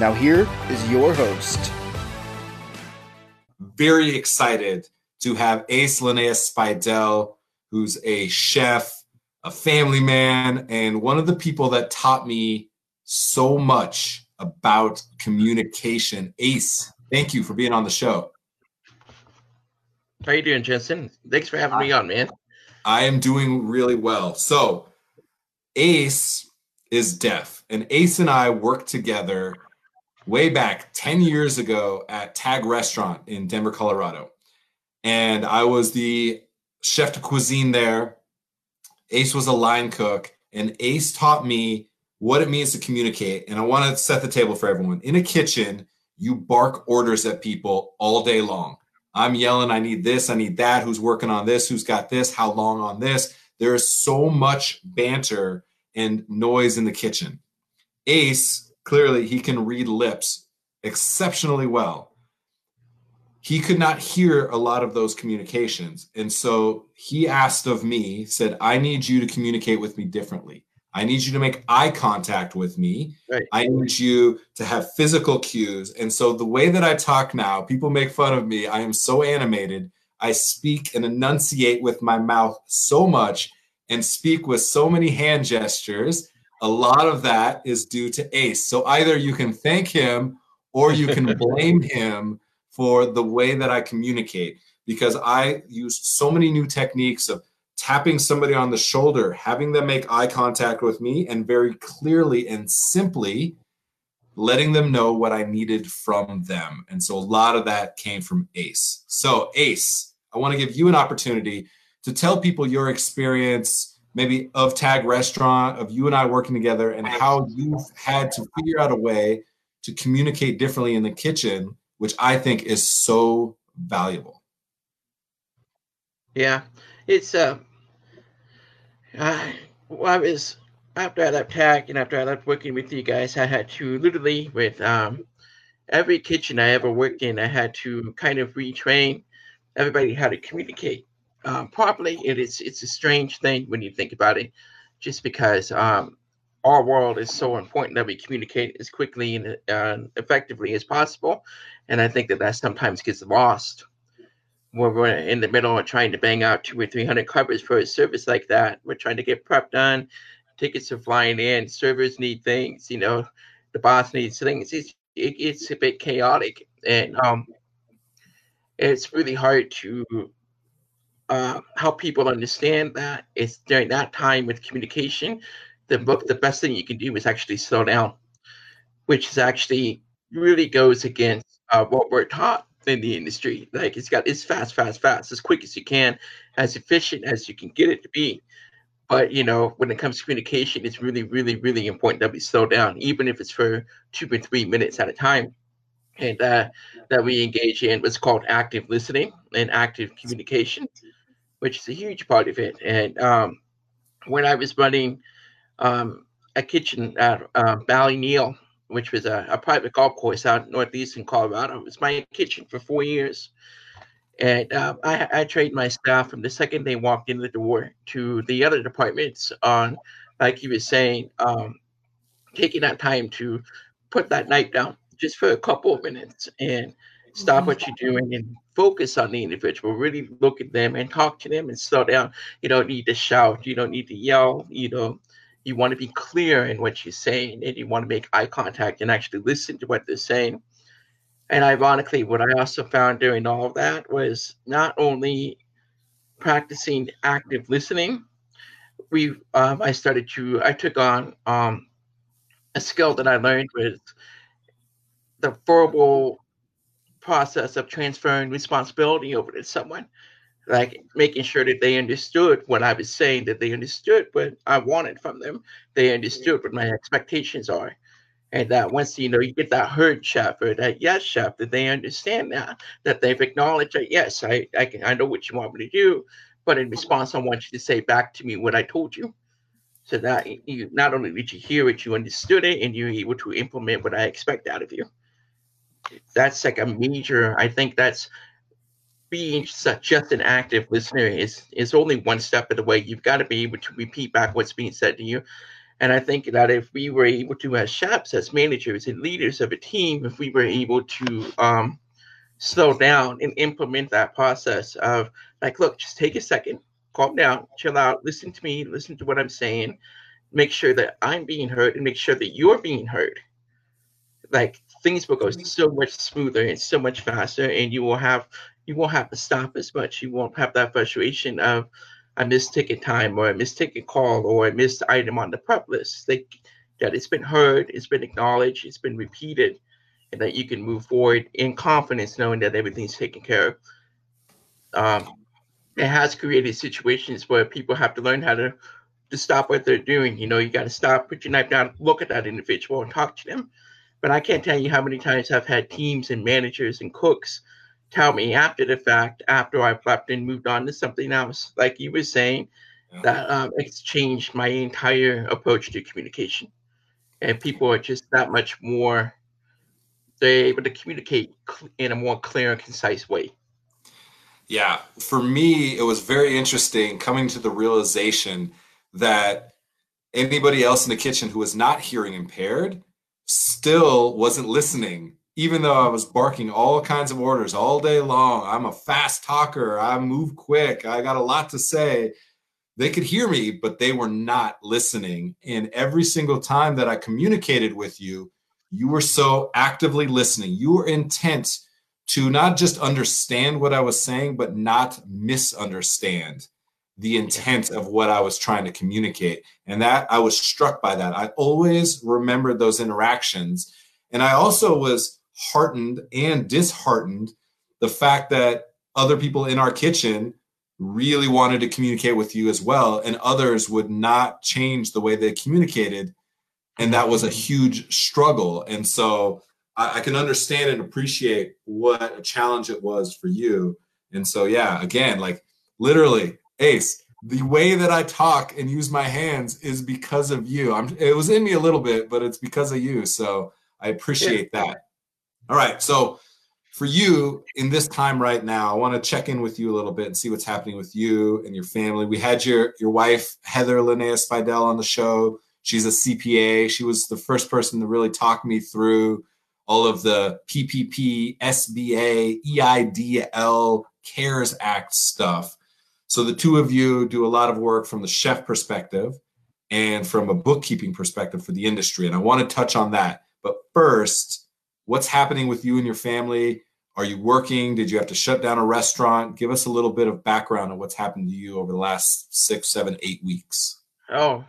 Now, here is your host. Very excited to have Ace Linnaeus Spidell, who's a chef, a family man, and one of the people that taught me so much about communication. Ace, thank you for being on the show. How you doing, Jensen? Thanks for having me on, man. I am doing really well. So, Ace is deaf, and Ace and I worked together way back 10 years ago at Tag Restaurant in Denver, Colorado. And I was the chef de cuisine there. Ace was a line cook, and Ace taught me what it means to communicate. And I want to set the table for everyone. In a kitchen, you bark orders at people all day long. I'm yelling, I need this, I need that, who's working on this, who's got this, how long on this. There is so much banter and noise in the kitchen. Ace clearly he can read lips exceptionally well. He could not hear a lot of those communications. And so he asked of me, said, I need you to communicate with me differently. I need you to make eye contact with me. Right. I need you to have physical cues. And so the way that I talk now, people make fun of me. I am so animated. I speak and enunciate with my mouth so much and speak with so many hand gestures a lot of that is due to Ace. So either you can thank him or you can blame him for the way that I communicate because I used so many new techniques of tapping somebody on the shoulder, having them make eye contact with me, and very clearly and simply letting them know what I needed from them. And so a lot of that came from Ace. So, Ace, I want to give you an opportunity to tell people your experience maybe of Tag Restaurant, of you and I working together, and how you've had to figure out a way to communicate differently in the kitchen, which I think is so valuable. Yeah, it's uh, I, well, I was after I left Tag and after I left working with you guys, I had to literally with um every kitchen I ever worked in, I had to kind of retrain everybody how to communicate um, properly, it is it's a strange thing when you think about it, just because um, our world is so important that we communicate as quickly and uh, effectively as possible, and I think that that sometimes gets lost when we're in the middle of trying to bang out two or three hundred covers for a service like that. We're trying to get prep done, tickets are flying in, servers need things, you know, the boss needs things. It's it, it's a bit chaotic, and um, it's really hard to uh, help people understand that it's during that time with communication, the book, the best thing you can do is actually slow down, which is actually really goes against uh, what we're taught in the industry. Like it's got it's fast, fast, fast, as quick as you can, as efficient as you can get it to be. But you know, when it comes to communication, it's really, really, really important that we slow down, even if it's for two or three minutes at a time. And uh, that we engage in what's called active listening and active communication which is a huge part of it. And um, when I was running um, a kitchen at uh, Ballyneal, which was a, a, private golf course out northeastern Colorado, it was my kitchen for four years. And uh, I, I trained my staff from the second they walked in the door to the other departments on, like you were saying, um, taking that time to put that knife down just for a couple of minutes and stop what you're doing and focus on the individual. Really look at them and talk to them and slow down. You don't need to shout. You don't need to yell. You know, you want to be clear in what you're saying and you want to make eye contact and actually listen to what they're saying. And ironically, what I also found during all of that was not only practicing active listening, we um, I started to I took on um, a skill that I learned was the verbal process of transferring responsibility over to someone, like making sure that they understood what I was saying, that they understood what I wanted from them, they understood what my expectations are. And that once you know you get that heard chef or that yes chef, that they understand that, that they've acknowledged that yes, I I can I know what you want me to do, but in response, I want you to say back to me what I told you. So that you not only did you hear it, you understood it, and you're able to implement what I expect out of you. That's like a major. I think that's being such just an active listener is is only one step of the way. You've got to be able to repeat back what's being said to you. And I think that if we were able to, as chefs, as managers and leaders of a team, if we were able to um, slow down and implement that process of like, look, just take a second, calm down, chill out, listen to me, listen to what I'm saying, make sure that I'm being heard, and make sure that you're being heard. Like things will go so much smoother and so much faster, and you will have you won't have to stop as much. You won't have that frustration of a missed ticket time or a missed ticket call or a missed item on the prep list. They, that it's been heard, it's been acknowledged, it's been repeated, and that you can move forward in confidence, knowing that everything's taken care of. Um, it has created situations where people have to learn how to to stop what they're doing. You know, you got to stop, put your knife down, look at that individual, and talk to them. But I can't tell you how many times I've had teams and managers and cooks tell me after the fact, after I've left and moved on to something else, like you were saying, yeah. that um, it's changed my entire approach to communication. And people are just that much more, they're able to communicate in a more clear and concise way. Yeah, for me, it was very interesting coming to the realization that anybody else in the kitchen who was not hearing impaired still wasn't listening even though I was barking all kinds of orders all day long, I'm a fast talker, I move quick, I got a lot to say. They could hear me, but they were not listening. And every single time that I communicated with you, you were so actively listening. You were intent to not just understand what I was saying, but not misunderstand the oh, intent of what I was trying to communicate. And that I was struck by that. I always remembered those interactions. And I also was heartened and disheartened the fact that other people in our kitchen really wanted to communicate with you as well and others would not change the way they communicated and that was a huge struggle and so I, I, can understand and appreciate what a challenge it was for you and so yeah again like literally ace the way that i talk and use my hands is because of you i'm it was in me a little bit but it's because of you so i appreciate yeah. that all right. So for you in this time right now, I want to check in with you a little bit and see what's happening with you and your family. We had your your wife Heather Linnea Spidell on the show. She's a CPA. She was the first person to really talk me through all of the PPP, SBA, EIDL, CARES Act stuff. So the two of you do a lot of work from the chef perspective and from a bookkeeping perspective for the industry. And I want to touch on that. But first, what's happening with you and your family? Are you working? Did you have to shut down a restaurant? Give us a little bit of background on what's happened to you over the last six, seven, eight weeks. Oh,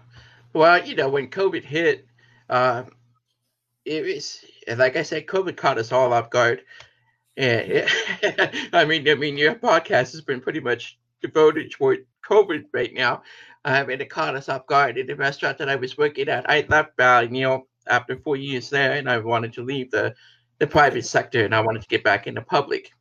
well, you know, when COVID hit, uh, it was like I said, COVID caught us all off guard. And I mean, I mean, your podcast has been pretty much devoted toward COVID right now. Um, and it caught us off guard. In the restaurant that I was working at, I left Ballyneal after four years there, and I wanted to leave the the private sector, and I wanted to get back in the public.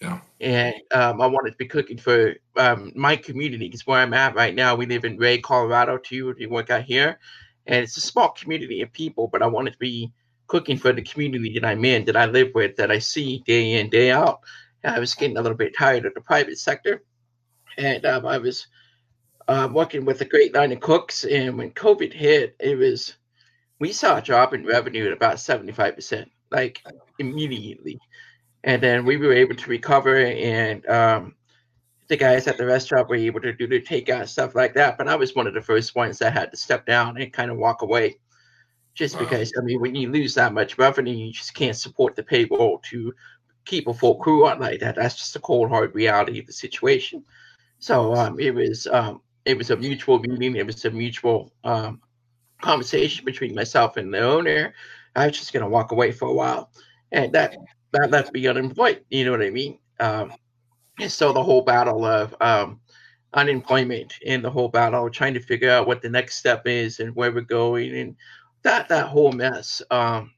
Yeah. And um, I wanted to be cooking for um, my community because where I'm at right now, we live in Wray, Colorado, too. We work out here, and it's a small community of people. But I wanted to be cooking for the community that I'm in, that I live with, that I see day in day out. And I was getting a little bit tired of the private sector, and um, I was uh, working with a great line of cooks. And when COVID hit, it was we saw a drop in revenue at about 75%, like immediately. And then we were able to recover, and um, the guys at the restaurant were able to do the takeout stuff like that. But I was one of the first ones that had to step down and kind of walk away. Just wow. because, I mean, when you lose that much revenue, you just can't support the payroll to keep a full crew on like that. That's just the cold hard reality of the situation. So um, it was um, it was a mutual meeting. It was a mutual um, conversation between myself and the owner, I was just going to walk away for a while. And that, that left me unemployed. You know what I mean? Um, and so the whole battle of um, unemployment and the whole battle of trying to figure out what the next step is and where we're going and that that whole mess. Um,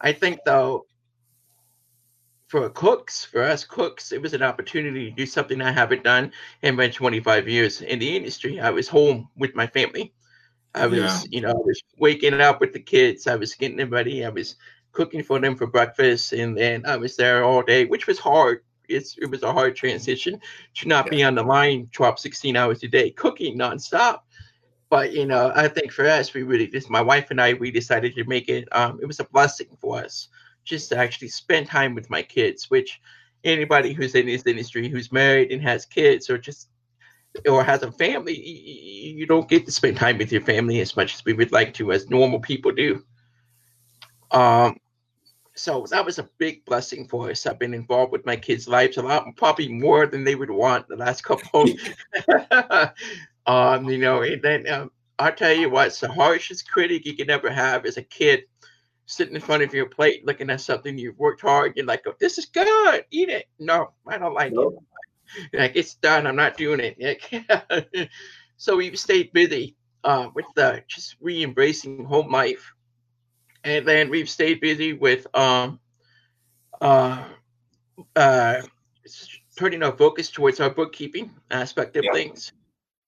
I think though, for cooks, for us cooks, it was an opportunity to do something I haven't done in my 25 years in the industry. I was home with my family. I was, yeah. you know, I was waking up with the kids. I was getting them ready. I was cooking for them for breakfast, and then I was there all day, which was hard. It's it was a hard transition to not yeah. be on the line 12, 16 hours a day, cooking nonstop. But you know, I think for us, we really just my wife and I we decided to make it. Um, it was a blessing for us just to actually spend time with my kids. Which anybody who's in this industry, who's married and has kids, or just or has a family, you don't get to spend time with your family as much as we would like to, as normal people do. Um, so that was a big blessing for us. I've been involved with my kids' lives a lot, probably more than they would want the last couple. Of um, you know, and then um, I'll tell you what, the harshest critic you can ever have is a kid sitting in front of your plate looking at something you've worked hard. You're like, oh, this is good, eat it. No, I don't like it. Like it's done. I'm not doing it. so we've stayed busy uh, with the just re-embracing home life and then we've stayed busy with um, uh, uh, turning our focus towards our bookkeeping aspect of yeah. things.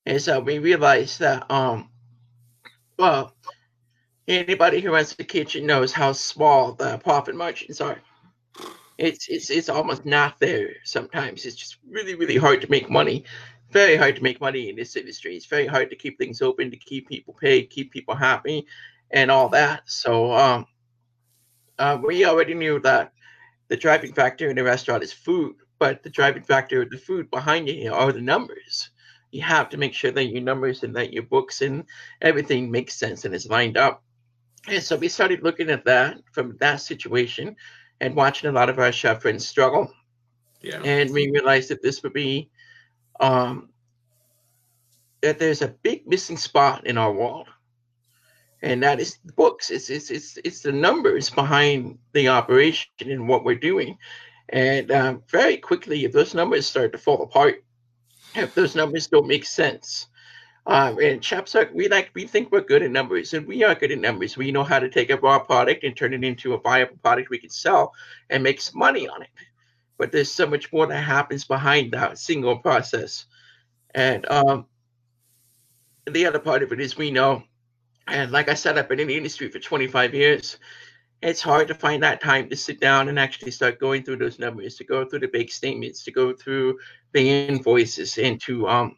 And so we realized that, um, well, anybody who runs the kitchen knows how small the profit margins are. It's it's it's almost not there sometimes. It's just really really hard to make money. Very hard to make money in this industry. It's very hard to keep things open, to keep people paid, keep people happy, and all that. So um, uh, we already knew that the driving factor in a restaurant is food, but the driving factor of the food behind it are the numbers. You have to make sure that your numbers and that your books and everything makes sense and is lined up. And so we started looking at that from that situation and watching a lot of our chef friends struggle. Yeah. And we realized that this would be um, that there's a big missing spot in our world and that is books. It's it's it's it's the numbers behind the operation and what we're doing. And um, very quickly, if those numbers start to fall apart, if those numbers don't make sense, um, and chaps are we like we think we're good at numbers, and we are good at numbers. We know how to take a raw product and turn it into a viable product we can sell and make some money on it. But there's so much more that happens behind that single process. And um, the other part of it is we know and like I said, I've been in the industry for 25 years. It's hard to find that time to sit down and actually start going through those numbers, to go through the big statements, to go through the invoices, and to um,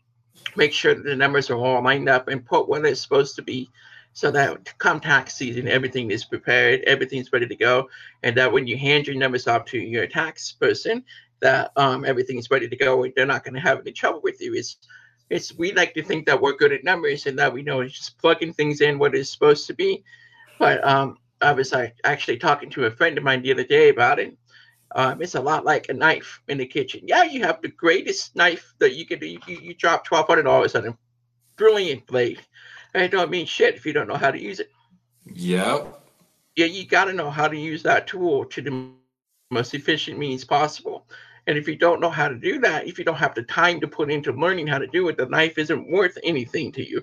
make sure the numbers are all lined up and put where they're supposed to be so that come tax season, everything is prepared, everything's ready to go, and that when you hand your numbers off to your tax person, that um, everything's ready to go and they're not going to have any trouble with you. It's it's we like to think that we're good at numbers and that we know it's just plugging things in what it's supposed to be. But um, I was actually talking to a friend of mine the other day about it. Um, it's a lot like a knife in the kitchen. Yeah, you have the greatest knife that you could. You, you drop twelve hundred dollars on a brilliant blade. And it don't mean shit if you don't know how to use it. Yep. Yeah, you got to know how to use that tool to the most efficient means possible. And if you don't know how to do that, if you don't have the time to put into learning how to do it, the knife isn't worth anything to you.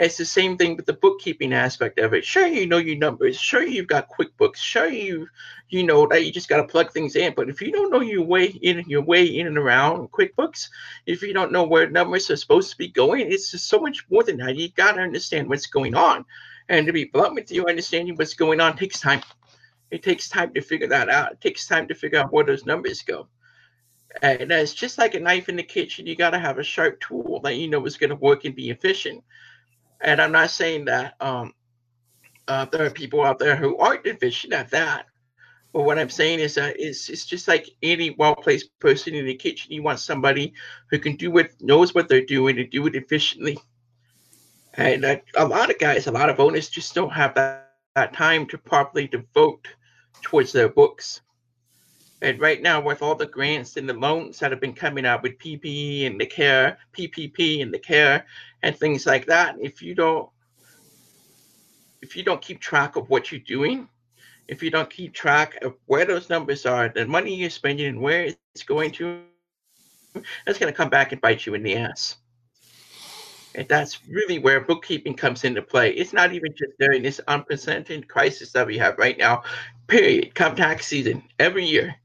It's the same thing with the bookkeeping aspect of it. Sure, you know your numbers. Sure, you've got QuickBooks. Sure, you you know that you just got to plug things in. But if you don't know your way in, your way in and around QuickBooks, if you don't know where numbers are supposed to be going, it's just so much more than that. You got to understand what's going on. And to be blunt with you, understanding what's going on takes time. It takes time to figure that out. It takes time to figure out where those numbers go. And it's just like a knife in the kitchen. You got to have a sharp tool that you know is going to work and be efficient. And I'm not saying that um, uh, there are people out there who aren't efficient at that. But what I'm saying is that it's, it's just like any well-placed person in the kitchen. You want somebody who can do what knows what they're doing, and do it efficiently. And a lot of guys, a lot of owners just don't have that, that time to properly devote towards their books. And right now, with all the grants and the loans that have been coming out with PPE and the care, PPP and the care, and things like that, if you don't, if you don't keep track of what you're doing, if you don't keep track of where those numbers are, the money you're spending, and where it's going to, that's going to come back and bite you in the ass. And that's really where bookkeeping comes into play. It's not even just during this unprecedented crisis that we have right now, period. Come tax season, every year.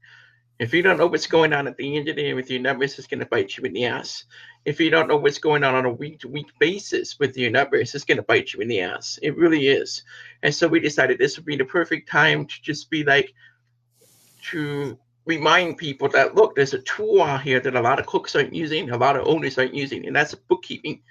If you don't know what's going on at the end of the day with your numbers, it's going to bite you in the ass. If you don't know what's going on on a week to week basis with your numbers, it's going to bite you in the ass. It really is. And so we decided this would be the perfect time to just be like, to remind people that look, there's a tool out here that a lot of cooks aren't using, a lot of owners aren't using, and that's bookkeeping.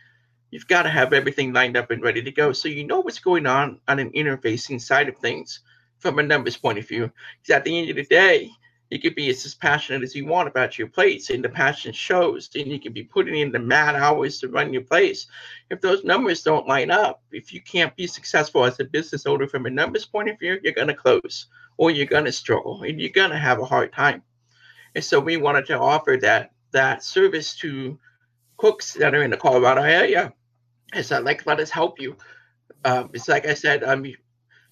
You've got to have everything lined up and ready to go so you know what's going on on an interfacing side of things from a numbers point of view. Because at the end of the day, you could be as passionate as you want about your place, and the passion shows. And you can be putting in the mad hours to run your place. If those numbers don't line up, if you can't be successful as a business owner from a numbers point of view, you're going to close or you're going to struggle and you're going to have a hard time. And so we wanted to offer that that service to cooks that are in the Colorado area. It's like let us help you. Um, it's like I said, I'm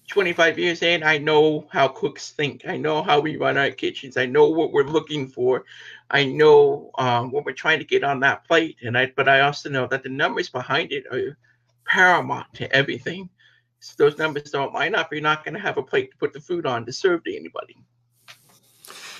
25 years in. I know how cooks think. I know how we run our kitchens. I know what we're looking for. I know um, what we're trying to get on that plate. And I, but I also know that the numbers behind it are paramount to everything those numbers don't line up, you're not going to have a plate to put the food on to serve to anybody.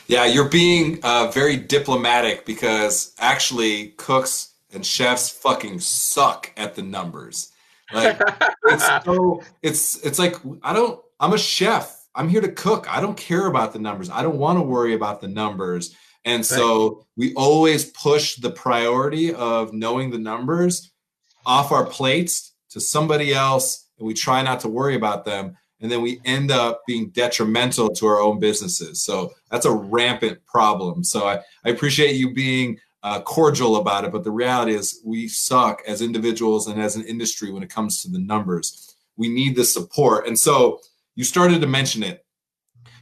Yeah, you're being uh, very diplomatic because actually cooks and chefs fucking suck at the numbers. Like it's so it's it's like I don't I'm a chef. I'm here to cook. I don't care about the numbers. I don't want to worry about the numbers. And so right. we always push the priority of knowing the numbers off our plates to somebody else and we try not to worry about them and then we end up being detrimental to our own businesses so that's a rampant problem so i, I appreciate you being uh, cordial about it but the reality is we suck as individuals and as an industry when it comes to the numbers we need the support and so you started to mention it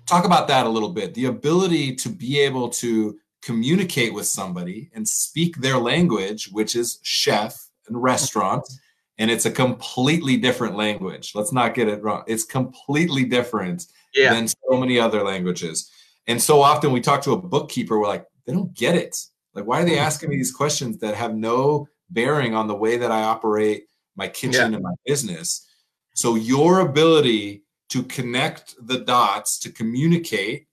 talk about that a little bit the ability to be able to communicate with somebody and speak their language which is chef and restaurant and it's a completely different language. Let's not get it wrong. It's completely different yeah. than so many other languages. And so often we talk to a bookkeeper, we're like, they don't get it. Like, why are they hmm. asking me these questions that have no bearing on the way that I operate my kitchen yeah. and my business? So, your ability to connect the dots to communicate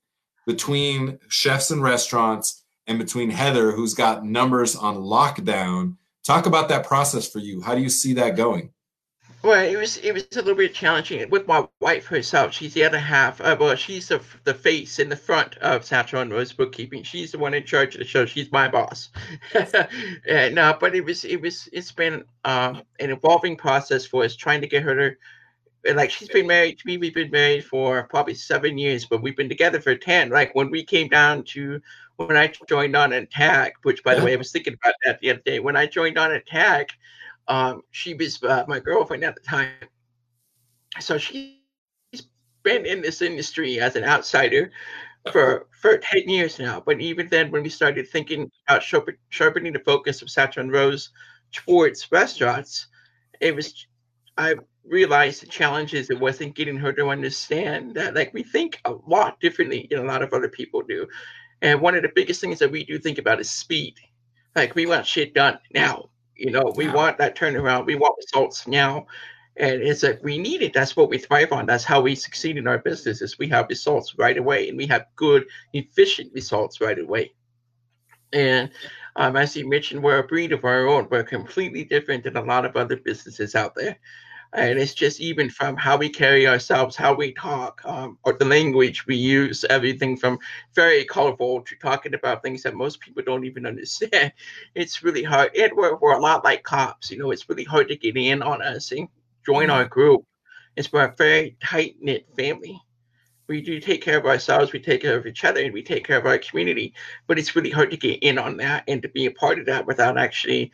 between chefs and restaurants and between Heather, who's got numbers on lockdown, Talk about that process for you. How do you see that going? Well, it was it was a little bit challenging with my wife herself. She's the other half. Uh, well, she's the the face in the front of Satchel and Rose Bookkeeping. She's the one in charge of the show. She's my boss. and uh, but it was it was it's been um, an evolving process for us trying to get her to like she's been married to me. We've been married for probably seven years, but we've been together for ten. Like when we came down to when I joined on at Tag, which by the way, I was thinking about that the other day. When I joined on at TAG, um, she was uh, my girlfriend at the time. So she's been in this industry as an outsider for for 10 years now. But even then, when we started thinking about sharpening the focus of and Rose towards restaurants, it was I realized the challenges it wasn't getting her to understand that like we think a lot differently than a lot of other people do. And one of the biggest things that we do think about is speed. Like we want shit done now. You know, we want that turnaround. We want results now. And it's like we need it. That's what we thrive on. That's how we succeed in our businesses. we have results right away and we have good, efficient results right away. And um, as you mentioned, we're a breed of our own. We're completely different than a lot of other businesses out there and it's just even from how we carry ourselves, how we talk, um, or the language we use, everything from very colorful to talking about things that most people don't even understand. It's really hard. And we're, we're a lot like cops, you know, it's really hard to get in on us and join our group. It's we're a very tight knit family. We do take care of ourselves, we take care of each other, and we take care of our community. But it's really hard to get in on that and to be a part of that without actually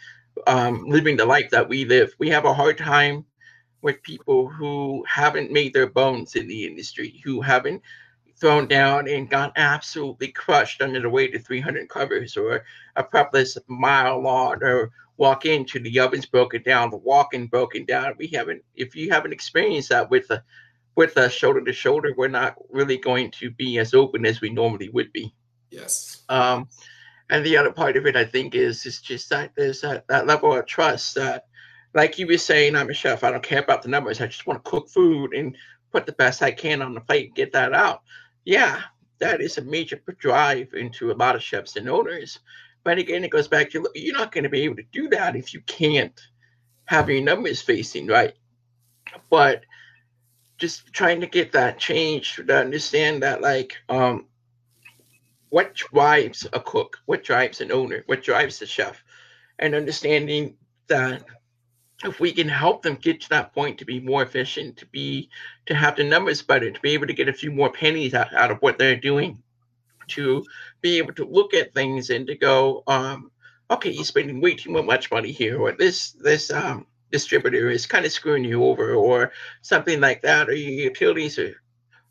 um, living the life that we live. We have a hard time with people who haven't made their bones in the industry, who haven't thrown down and got absolutely crushed under the weight of 300 covers or a prepless mile long or walk into the oven's broken down, the walk-in broken down. We haven't, if you haven't experienced that with a, with a shoulder to shoulder, we're not really going to be as open as we normally would be. Yes. Um, and the other part of it, I think, is is just that there's that, that level of trust that like you were saying, I'm a chef. I don't care about the numbers. I just want to cook food and put the best I can on the plate and get that out. Yeah, that is a major drive into a lot of chefs and owners. But again, it goes back to you're not going to be able to do that if you can't have your numbers facing right. But just trying to get that change to understand that, like, um, what drives a cook, what drives an owner, what drives a chef, and understanding that if we can help them get to that point to be more efficient, to be to have the numbers better, to be able to get a few more pennies out, out of what they're doing, to be able to look at things and to go, um, okay, you're spending way too much money here, or this this um, distributor is kind of screwing you over, or something like that, or your utilities are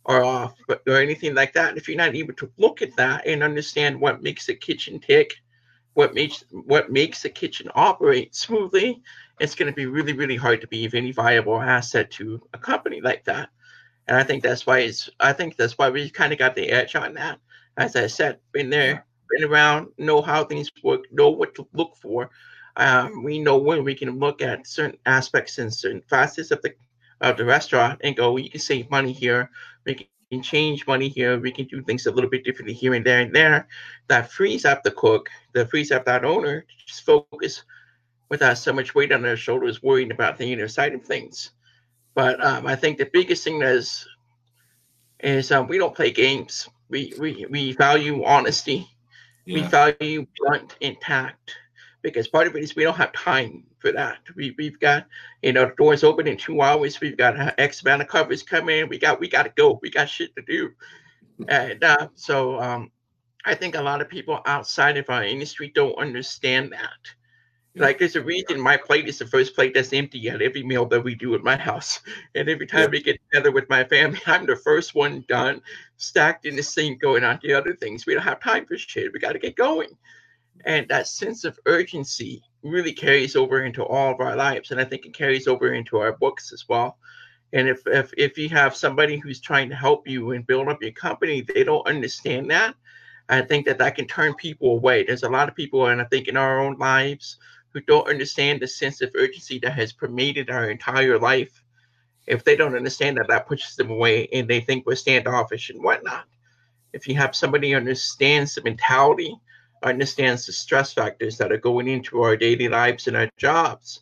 are off, or anything like that. If you're not able to look at that and understand what makes a kitchen tick, what makes what makes a kitchen operate smoothly, it's going to be really, really hard to be of any viable asset to a company like that. And I think that's why it's. I think that's why we kind of got the edge on that. As I said, been there, been around, know how things work, know what to look for. Um, we know when we can look at certain aspects and certain facets of the of the restaurant and go, you can save money here, we can change money here, we can do things a little bit differently here and there and there. That frees up the cook, that frees up that owner to just focus without so much weight on their shoulders, worrying about the inner side of things. But um, I think the biggest thing is is um, we don't play games. We we, we value honesty. Yeah. We value blunt intact because part of it is we don't have time for that. We we've got you know the doors open in two hours. We've got X amount of covers coming. We got we got to go. We got shit to do, and uh, so um, I think a lot of people outside of our industry don't understand that. Like there's a reason my plate is the first plate that's empty at every meal that we do at my house. And every time yeah. we get together with my family, I'm the first one done, stacked in the sink, going on to other things. We don't have time for shit. We got to get going. And that sense of urgency really carries over into all of our lives. And I think it carries over into our books as well. And if, if, if you have somebody who's trying to help you and build up your company, they don't understand that. I think that that can turn people away. There's a lot of people, and I think in our own lives, who don't understand the sense of urgency that has permeated our entire life, if they don't understand that, that pushes them away and they think we're standoffish and whatnot. If you have somebody who understands the mentality, understands the stress factors that are going into our daily lives and our jobs,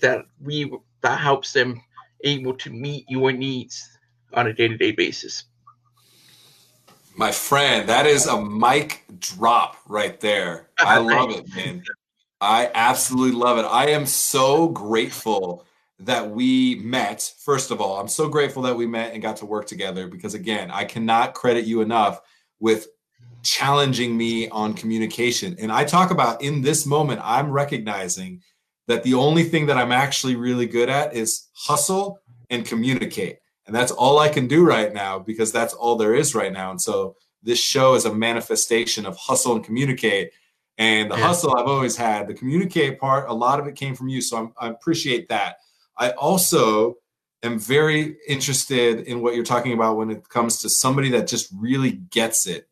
that we that helps them able to meet your needs on a day-to-day basis. My friend, that is a mic drop right there. I love it, man. I absolutely love it. I am so grateful that we met. First of all, I'm so grateful that we met and got to work together because, again, I cannot credit you enough with challenging me on communication. And I talk about in this moment, I'm recognizing that the only thing that I'm actually really good at is hustle and communicate. And that's all I can do right now because that's all there is right now. And so this show is a manifestation of hustle and communicate and the yeah. hustle I've always had, the communicate part, a lot of it came from you. So I'm, I appreciate that. I also am very interested in what you're talking about when it comes to somebody that just really gets it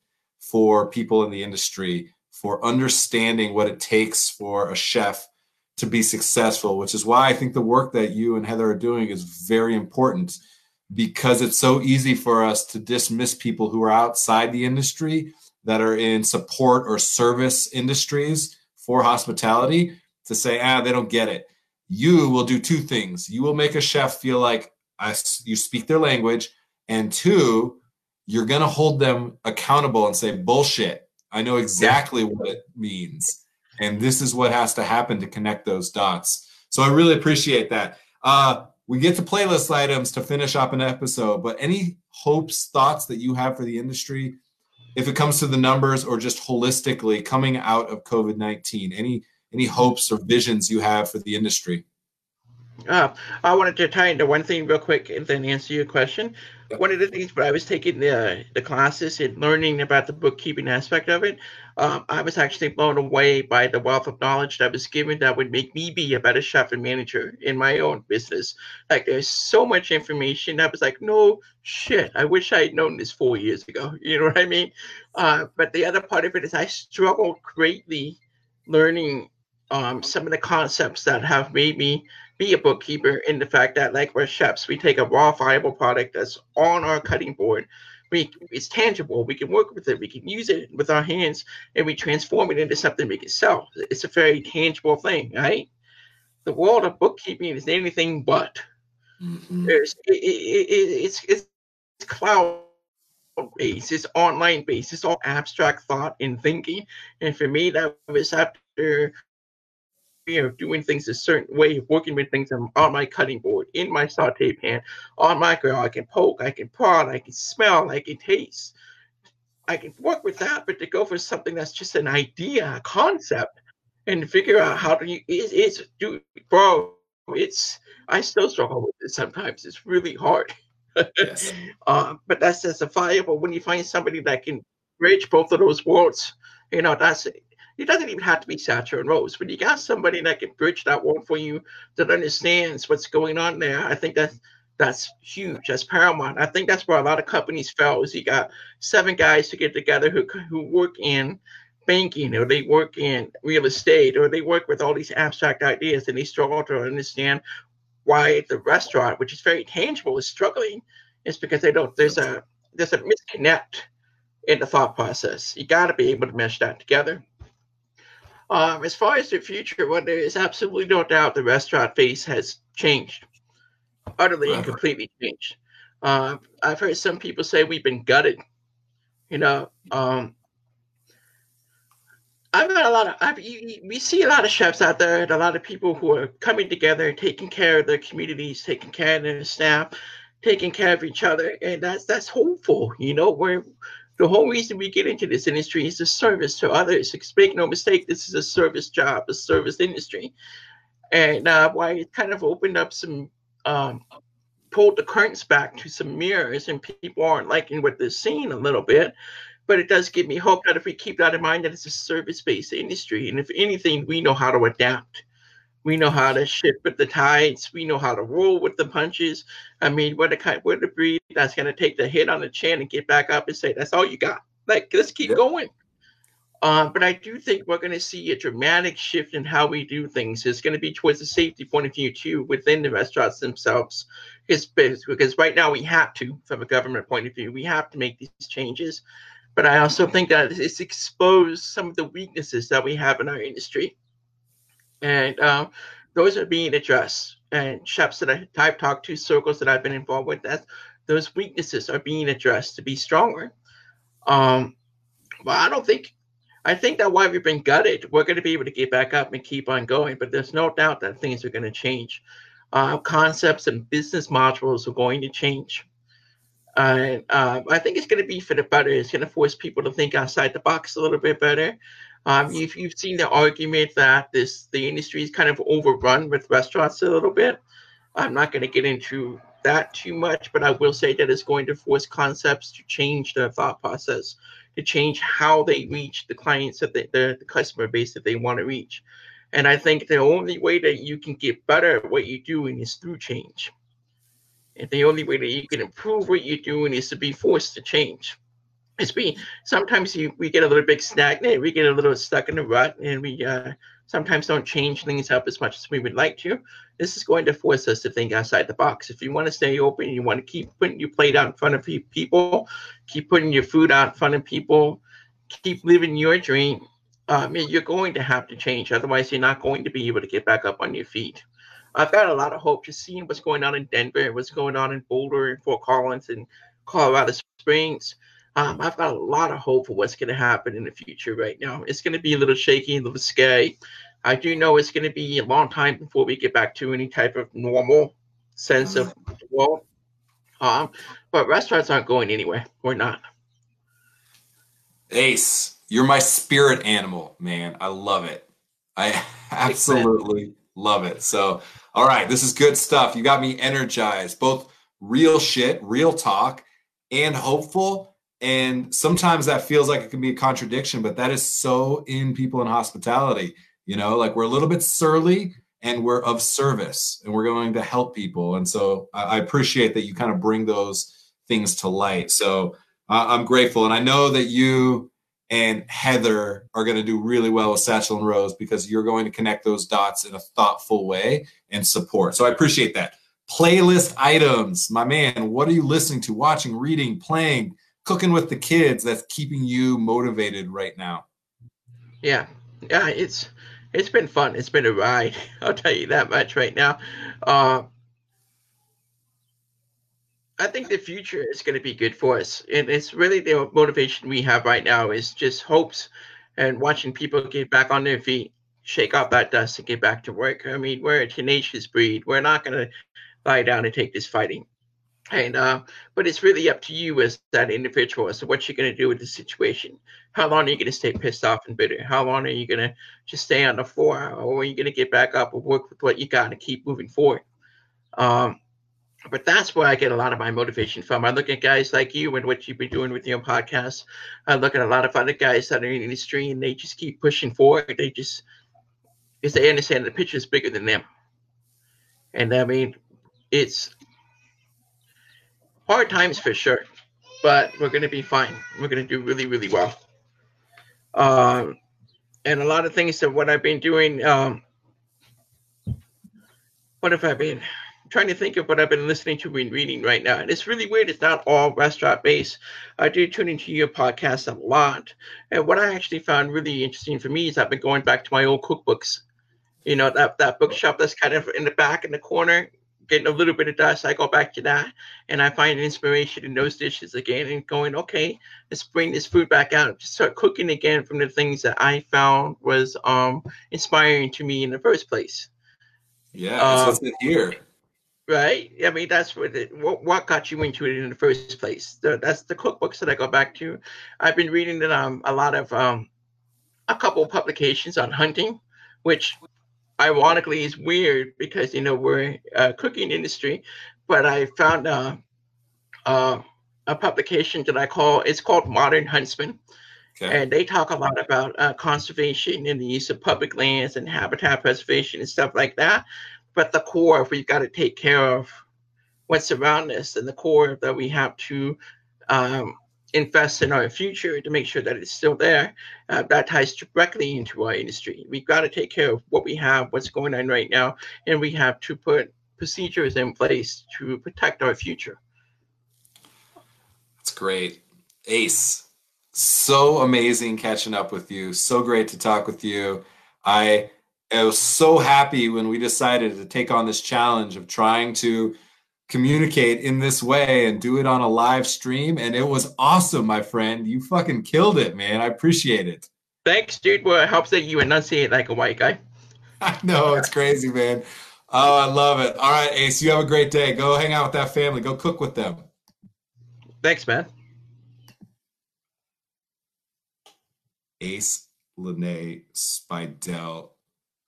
for people in the industry, for understanding what it takes for a chef to be successful, which is why I think the work that you and Heather are doing is very important because it's so easy for us to dismiss people who are outside the industry that are in support or service industries for hospitality to say, ah, they don't get it. You will do two things. You will make a chef feel like I, you speak their language, and two, you're going to hold them accountable and say, bullshit. I know exactly what it means. And this is what has to happen to connect those dots. So I really appreciate that. Uh, we get to playlist items to finish up an episode, but any hopes, thoughts that you have for the industry if it comes to the numbers or just holistically coming out of COVID nineteen? Any any hopes or visions you have for the industry? Uh, I wanted to tie into one thing real quick and then answer your question. One of the things when I was taking the the classes and learning about the bookkeeping aspect of it, um, I was actually blown away by the wealth of knowledge that was given that would make me be a better chef and manager in my own business. Like there's so much information that was like, no shit, I wish I had known this four years ago. You know what I mean? Uh, but the other part of it is I struggled greatly learning um, some of the concepts that have made me be a bookkeeper in the fact that, like we're chefs, we take a raw, viable product that's on our cutting board. We, it's tangible. We can work with it. We can use it with our hands, and we transform it into something we can sell. It's a very tangible thing, right? The world of bookkeeping is anything but. Mm-hmm. There's it, it, it, it's it's cloud based, it's online based, it's all abstract thought and thinking. And for me, that was after you know, doing things a certain way, of working with things on my cutting board, in my saute pan, on my grill. I can poke, I can prod, I can smell, I can taste. I can work with that, but to go for something that's just an idea, a concept, and figure out how to it's, it's do bro, it's I still struggle with it sometimes. It's really hard. yes. uh, but that's justifiable when you find somebody that can bridge both of those worlds. You know, that's it doesn't even have to be Satchel and Rose. When you got somebody that can bridge that world for you that understands what's going on there, I think that's that's huge. That's paramount. I think that's where a lot of companies fail. Is you got seven guys to get together who who work in banking or they work in real estate or they work with all these abstract ideas and they struggle to understand why the restaurant, which is very tangible, is struggling. It's because they don't. There's a there's a misconnect in the thought process. You got to be able to mesh that together. Um, as far as the future, well, there is absolutely no doubt the restaurant face has changed, utterly and completely changed. Uh, I've heard some people say we've been gutted. You know, um, I've got a lot of. I've, you, we see a lot of chefs out there, and a lot of people who are coming together, taking care of their communities, taking care of their staff, taking care of each other, and that's that's hopeful. You know, where the whole reason we get into this industry is a service to others. Make no mistake, this is a service job, a service industry. And uh, why it kind of opened up some, um, pulled the curtains back to some mirrors, and people aren't liking what they're seeing a little bit. But it does give me hope that if we keep that in mind, that it's a service based industry. And if anything, we know how to adapt. We know how to shift with the tides. We know how to roll with the punches. I mean, what a kind, what a breed that's going to take the hit on the chin and get back up and say, "That's all you got." Like, let's keep yep. going. Um, but I do think we're going to see a dramatic shift in how we do things. It's going to be towards the safety point of view too within the restaurants themselves. Because because right now we have to, from a government point of view, we have to make these changes. But I also think that it's exposed some of the weaknesses that we have in our industry and um, those are being addressed. And chefs that I, have talked to, circles that I've been involved with, that those weaknesses are being addressed to be stronger. Um, but I don't think, I think that while we've been gutted, we're going to be able to get back up and keep on going. But there's no doubt that things are going to change. Uh, concepts and business modules are going to change. And uh, I think it's going to be for the better. It's going to force people to think outside the box a little bit better. Um, if you've seen the argument that this the industry is kind of overrun with restaurants a little bit, I'm not going to get into that too much, but I will say that it's going to force concepts to change their thought process, to change how they reach the clients that they, the, the customer base that they want to reach. And I think the only way that you can get better at what you're doing is through change. And the only way that you can improve what you're doing is to be forced to change it's we sometimes you, we get a little bit stagnant we get a little stuck in the rut and we uh, sometimes don't change things up as much as we would like to. This is going to force us to think outside the box. If you want to stay open you want to keep putting your plate out in front of people keep putting your food out in front of people keep living your dream um, you're going to have to change otherwise you're not going to be able to get back up on your feet. I've got a lot of hope just seeing what's going on in denver what's going on in boulder and fort collins and colorado springs um, I've got a lot of hope for what's going to happen in the future right now. It's going to be a little shaky, a little scary. I do know it's going to be a long time before we get back to any type of normal sense of well, um, but restaurants aren't going anywhere. We're not. Ace, you're my spirit animal, man. I love it. I absolutely love it. So, all right, this is good stuff. You got me energized, both real shit, real talk, and hopeful and sometimes that feels like it can be a contradiction, but that is so in people in hospitality. You know, like we're a little bit surly and we're of service and we're going to help people. And so I, appreciate that you kind of bring those things to light. So uh, I'm grateful. And I know that you and Heather are going to do really well with Satchel and Rose because you're going to connect those dots in a thoughtful way and support. So I appreciate that. Playlist items, my man, what are you listening to, watching, reading, playing, cooking with the kids that's keeping you motivated right now? Yeah. Yeah, it's it's been fun. It's been a ride. I'll tell you that much right now. Uh, I think the future is going to be good for us, and it's really the motivation we have right now is just hopes and watching people get back on their feet, shake off that dust, and get back to work. I mean, we're a tenacious breed. We're not going to lie down and take this fighting. And uh, but it's really up to you as that individual as to what you're going to do with the situation. How long are you going to stay pissed off and bitter? How long are you going to just stay on the floor, or are you going to get back up and work with what you got and keep moving forward? Um, but that's where I get a lot of my motivation from. I look at guys like you and what you've been doing with your podcast. I look at a lot of other guys that are in the industry and they just keep pushing forward. They just, because they understand the picture is bigger than them. And I mean, it's hard times for sure, but we're going to be fine. We're going to do really, really well. Um, and a lot of things that what I've been doing. Um, what have I been? trying to think of what I've been listening to and reading right now. And it's really weird. It's not all restaurant based. I do tune into your podcast a lot. And what I actually found really interesting for me is I've been going back to my old cookbooks. You know, that, that bookshop that's kind of in the back in the corner, getting a little bit of dust. I go back to that and I find inspiration in those dishes again and going, okay, let's bring this food back out. Just start cooking again from the things that I found was um inspiring to me in the first place. Yeah, that's um, what's here right? I mean, that's what it, what, what got you into it in the first place. The, that's the cookbooks that I go back to. I've been reading um, a lot of um, a couple of publications on hunting, which ironically is weird because you know we're a cooking industry, but I found uh, uh, a publication that I call it's called Modern Huntsman. Okay. And they talk a lot about uh, conservation and the use of public lands and habitat preservation and stuff like that but the core we've got to take care of what's around us and the core that we have to um, invest in our future to make sure that it's still there. Uh, that ties directly into our industry. We've got to take care of what we have what's going on right now and we have to put procedures in place to protect our future. That's great. Ace so amazing catching up with you. So great to talk with you. I I was so happy when we decided to take on this challenge of trying to communicate in this way and do it on a live stream. And it was awesome, my friend. You fucking killed it, man. I appreciate it. Thanks, dude. Well, it helps that you enunciate like a white guy. I know, it's crazy, man. Oh, I love it. All right, Ace, you have a great day. Go hang out with that family. Go cook with them. Thanks, man. Ace Lene Spidell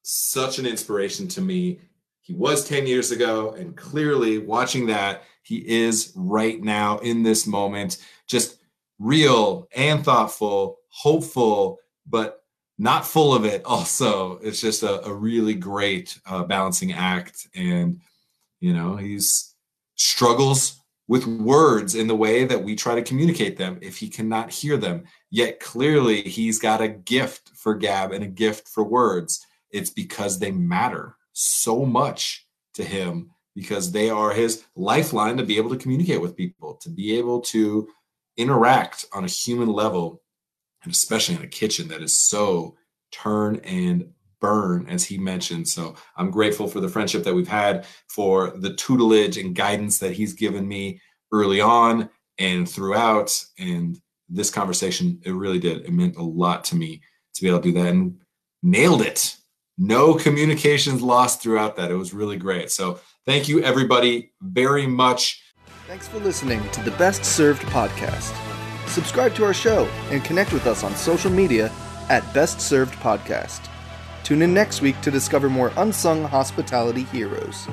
such an inspiration to me. He was 10 years ago, and clearly watching that, he is right now in this moment, just real and thoughtful, hopeful, but not full of it. Also, it's just a, a really great uh, balancing act. And, you know, he's struggles with words in the way that we try to communicate them if he cannot hear them. Yet clearly, he's got a gift for Gab and a gift for words it's because they matter so much to him because they are his lifeline to be able to communicate with people, to be able to interact on a human level, and especially in a kitchen that is so turn and burn, as he mentioned. So I'm grateful for the friendship that we've had, for the tutelage and guidance that he's given me early on and throughout. And this conversation, it really did. It meant a lot to me to be able to do that and nailed it no communications lost throughout that. It was really great. So thank you, everybody, very much. Thanks for listening to the Best Served podcast. Subscribe to our show and connect with us on social media at Best Served Podcast. Tune in next week to discover more unsung hospitality heroes.